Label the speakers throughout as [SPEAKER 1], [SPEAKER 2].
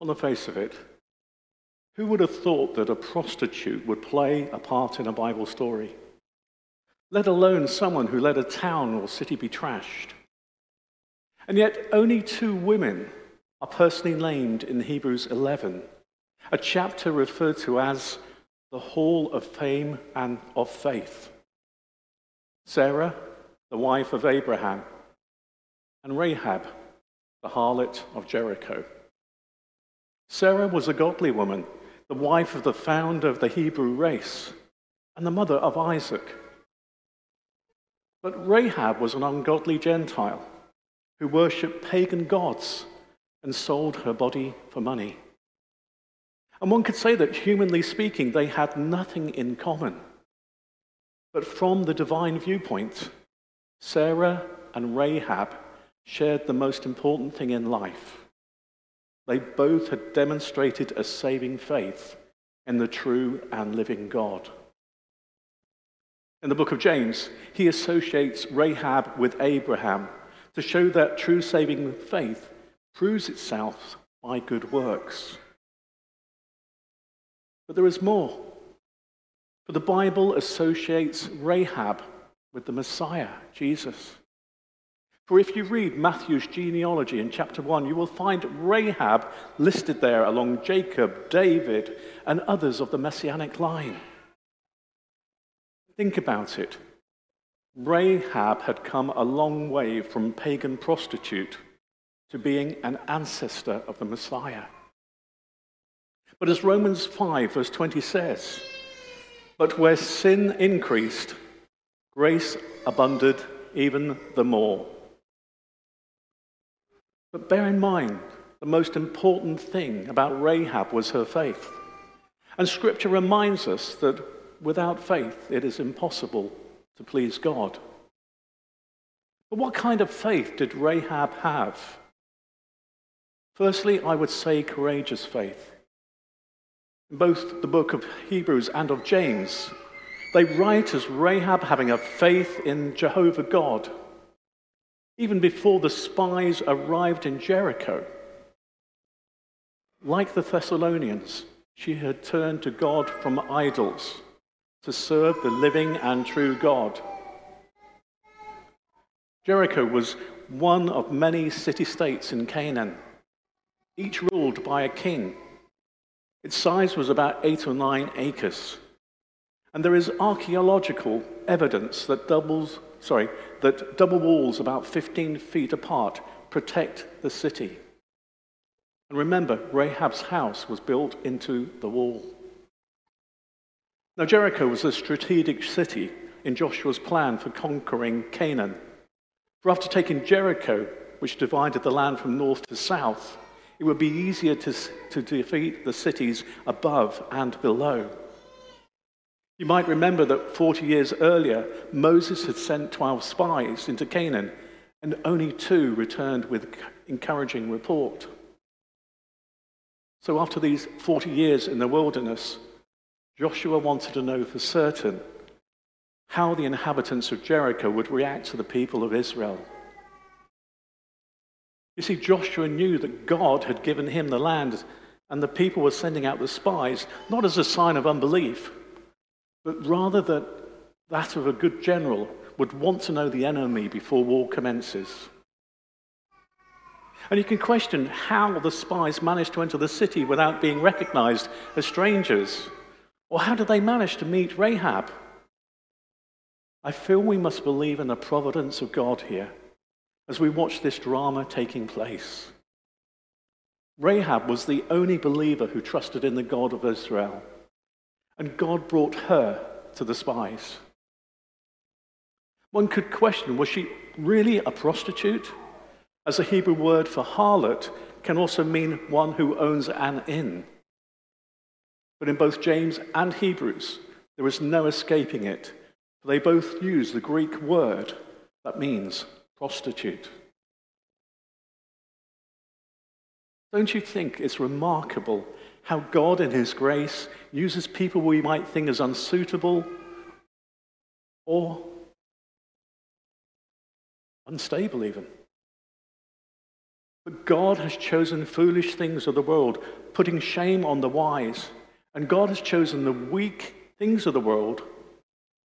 [SPEAKER 1] On the face of it, who would have thought that a prostitute would play a part in a Bible story? Let alone someone who let a town or city be trashed. And yet, only two women are personally named in Hebrews 11, a chapter referred to as the Hall of Fame and of Faith. Sarah, the wife of Abraham, and Rahab, the harlot of Jericho. Sarah was a godly woman, the wife of the founder of the Hebrew race, and the mother of Isaac. But Rahab was an ungodly Gentile who worshipped pagan gods and sold her body for money. And one could say that, humanly speaking, they had nothing in common. But from the divine viewpoint, Sarah and Rahab shared the most important thing in life. They both had demonstrated a saving faith in the true and living God. In the book of James, he associates Rahab with Abraham to show that true saving faith proves itself by good works. But there is more. For the Bible associates Rahab with the Messiah, Jesus. For if you read Matthew's genealogy in chapter 1, you will find Rahab listed there along Jacob, David, and others of the messianic line. Think about it. Rahab had come a long way from pagan prostitute to being an ancestor of the Messiah. But as Romans 5, verse 20 says, but where sin increased, grace abunded even the more. But bear in mind, the most important thing about Rahab was her faith. And Scripture reminds us that without faith, it is impossible to please God. But what kind of faith did Rahab have? Firstly, I would say courageous faith. In both the book of Hebrews and of James, they write as Rahab having a faith in Jehovah God even before the spies arrived in Jericho. Like the Thessalonians, she had turned to God from idols to serve the living and true God. Jericho was one of many city states in Canaan, each ruled by a king. Its size was about eight or nine acres. And there is archaeological evidence that doubles sorry, that double walls about 15 feet apart protect the city. And remember, Rahab's house was built into the wall. Now, Jericho was a strategic city in Joshua's plan for conquering Canaan. For after taking Jericho, which divided the land from north to south, it would be easier to, to defeat the cities above and below. You might remember that 40 years earlier, Moses had sent 12 spies into Canaan, and only two returned with encouraging report. So, after these 40 years in the wilderness, Joshua wanted to know for certain how the inhabitants of Jericho would react to the people of Israel. You see, Joshua knew that God had given him the land, and the people were sending out the spies not as a sign of unbelief but rather that that of a good general would want to know the enemy before war commences. And you can question how the spies managed to enter the city without being recognized as strangers. Or how did they manage to meet Rahab? I feel we must believe in the providence of God here as we watch this drama taking place. Rahab was the only believer who trusted in the God of Israel. And God brought her to the spies. One could question was she really a prostitute? As the Hebrew word for harlot can also mean one who owns an inn. But in both James and Hebrews, there is no escaping it. For they both use the Greek word that means prostitute. Don't you think it's remarkable how God, in His grace, uses people we might think as unsuitable or unstable, even. But God has chosen foolish things of the world, putting shame on the wise. And God has chosen the weak things of the world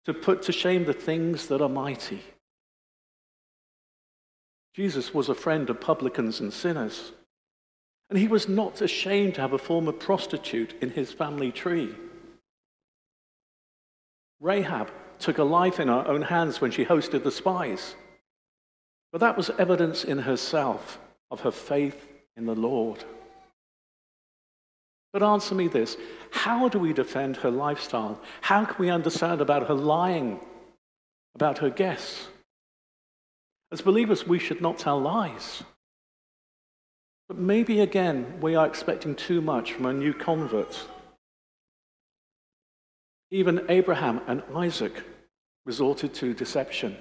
[SPEAKER 1] to put to shame the things that are mighty. Jesus was a friend of publicans and sinners. And he was not ashamed to have a former prostitute in his family tree. Rahab took a life in her own hands when she hosted the spies. But that was evidence in herself of her faith in the Lord. But answer me this how do we defend her lifestyle? How can we understand about her lying, about her guests? As believers, we should not tell lies. But maybe again, we are expecting too much from a new convert. Even Abraham and Isaac resorted to deception.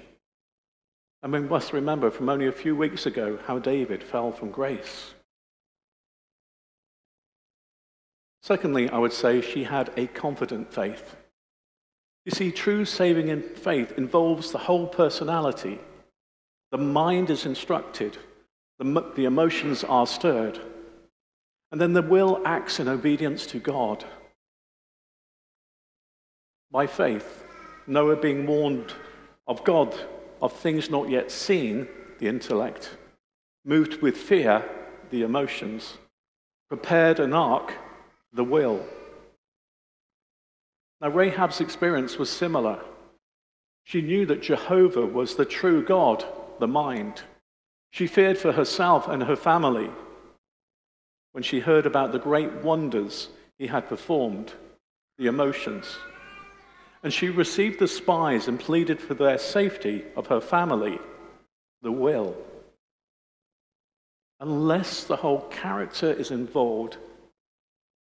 [SPEAKER 1] And we must remember from only a few weeks ago how David fell from grace. Secondly, I would say she had a confident faith. You see, true saving in faith involves the whole personality. The mind is instructed, the, the emotions are stirred, and then the will acts in obedience to God. By faith, Noah being warned of God of things not yet seen, the intellect, moved with fear, the emotions, prepared an ark, the will. Now, Rahab's experience was similar. She knew that Jehovah was the true God, the mind. She feared for herself and her family when she heard about the great wonders he had performed, the emotions. And she received the spies and pleaded for their safety of her family, the will. Unless the whole character is involved,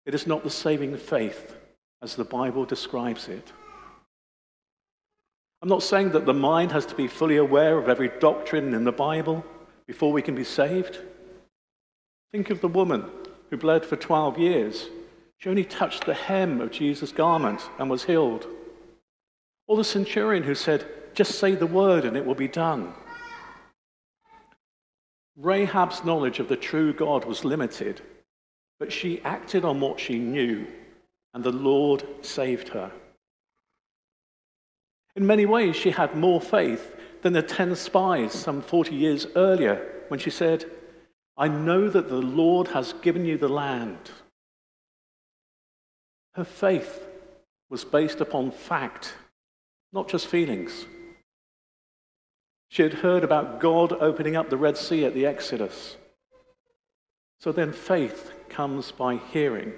[SPEAKER 1] it is not the saving faith as the Bible describes it. I'm not saying that the mind has to be fully aware of every doctrine in the Bible before we can be saved. Think of the woman who bled for 12 years. She only touched the hem of Jesus' garment and was healed. Or the centurion who said, Just say the word and it will be done. Rahab's knowledge of the true God was limited, but she acted on what she knew, and the Lord saved her. In many ways, she had more faith than the ten spies some 40 years earlier when she said, I know that the Lord has given you the land. Her faith was based upon fact not just feelings. She had heard about God opening up the Red Sea at the Exodus. So then faith comes by hearing,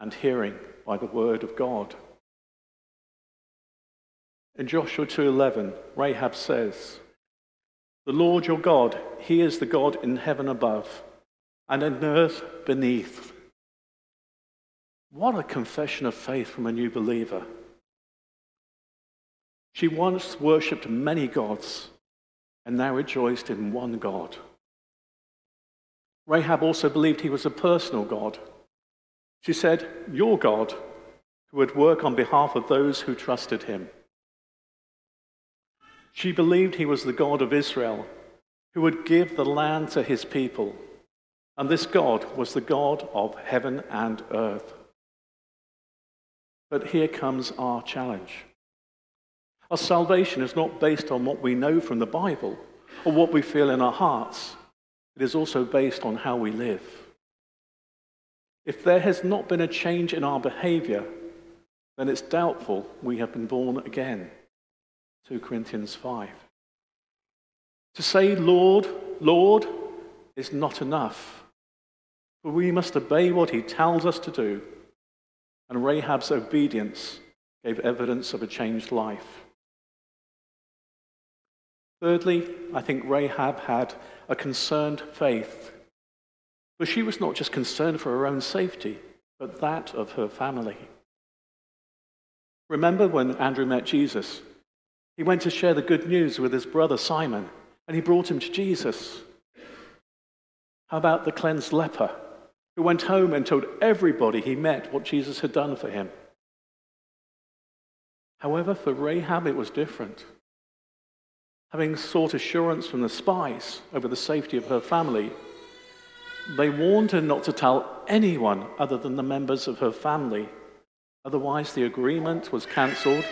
[SPEAKER 1] and hearing by the word of God. In Joshua 2:11, Rahab says, "The Lord your God, he is the God in heaven above and in earth beneath." What a confession of faith from a new believer. She once worshipped many gods and now rejoiced in one God. Rahab also believed he was a personal God. She said, Your God, who would work on behalf of those who trusted him. She believed he was the God of Israel, who would give the land to his people. And this God was the God of heaven and earth. But here comes our challenge. Our salvation is not based on what we know from the Bible or what we feel in our hearts. It is also based on how we live. If there has not been a change in our behavior, then it's doubtful we have been born again. 2 Corinthians 5. To say, Lord, Lord, is not enough. For we must obey what he tells us to do. And Rahab's obedience gave evidence of a changed life. Thirdly, I think Rahab had a concerned faith. For she was not just concerned for her own safety, but that of her family. Remember when Andrew met Jesus? He went to share the good news with his brother Simon, and he brought him to Jesus. How about the cleansed leper who went home and told everybody he met what Jesus had done for him? However, for Rahab, it was different. Having sought assurance from the spies over the safety of her family, they warned her not to tell anyone other than the members of her family. Otherwise, the agreement was cancelled.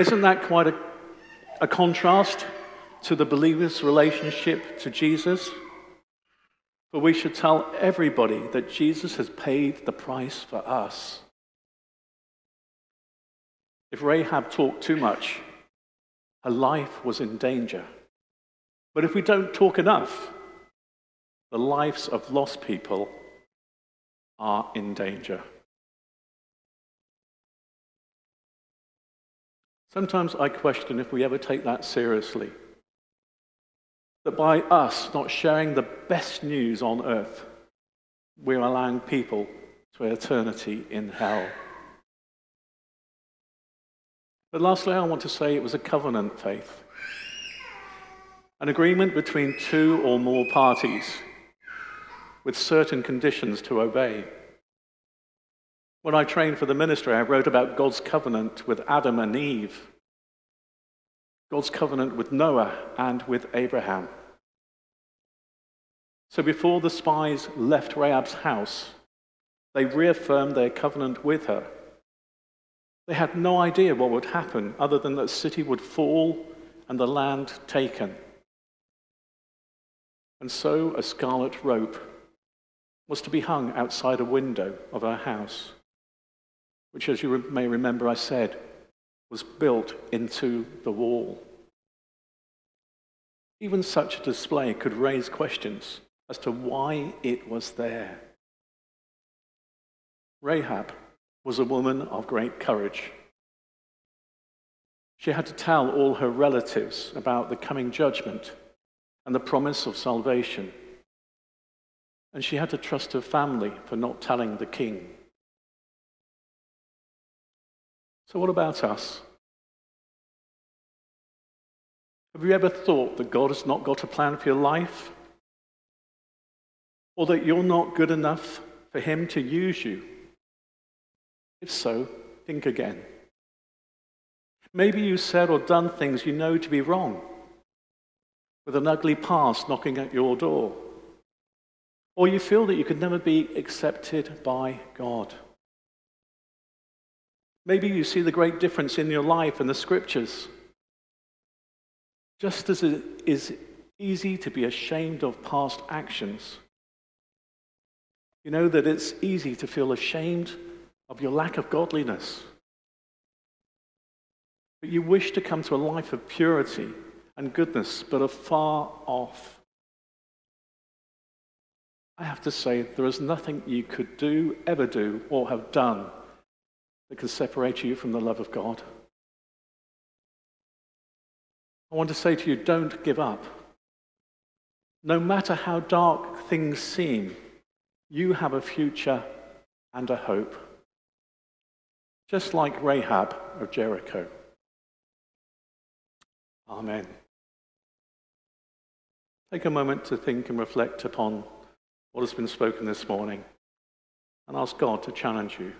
[SPEAKER 1] Isn't that quite a, a contrast to the believer's relationship to Jesus? For we should tell everybody that Jesus has paid the price for us. If Rahab talked too much, her life was in danger. But if we don't talk enough, the lives of lost people are in danger. Sometimes I question if we ever take that seriously. That by us not sharing the best news on earth, we're allowing people to eternity in hell. But lastly, I want to say it was a covenant faith. An agreement between two or more parties with certain conditions to obey. When I trained for the ministry, I wrote about God's covenant with Adam and Eve, God's covenant with Noah and with Abraham. So before the spies left Rahab's house, they reaffirmed their covenant with her. They had no idea what would happen other than that the city would fall and the land taken. And so a scarlet rope was to be hung outside a window of her house, which, as you may remember, I said was built into the wall. Even such a display could raise questions as to why it was there. Rahab was a woman of great courage. She had to tell all her relatives about the coming judgment and the promise of salvation. And she had to trust her family for not telling the king. So, what about us? Have you ever thought that God has not got a plan for your life? Or that you're not good enough for Him to use you? If so, think again. Maybe you said or done things you know to be wrong with an ugly past knocking at your door. Or you feel that you could never be accepted by God. Maybe you see the great difference in your life and the scriptures. Just as it is easy to be ashamed of past actions, you know that it's easy to feel ashamed of your lack of godliness. But you wish to come to a life of purity and goodness, but are far off. I have to say, there is nothing you could do, ever do, or have done that can separate you from the love of God. I want to say to you, don't give up. No matter how dark things seem, you have a future and a hope. Just like Rahab of Jericho. Amen. Take a moment to think and reflect upon what has been spoken this morning and ask God to challenge you.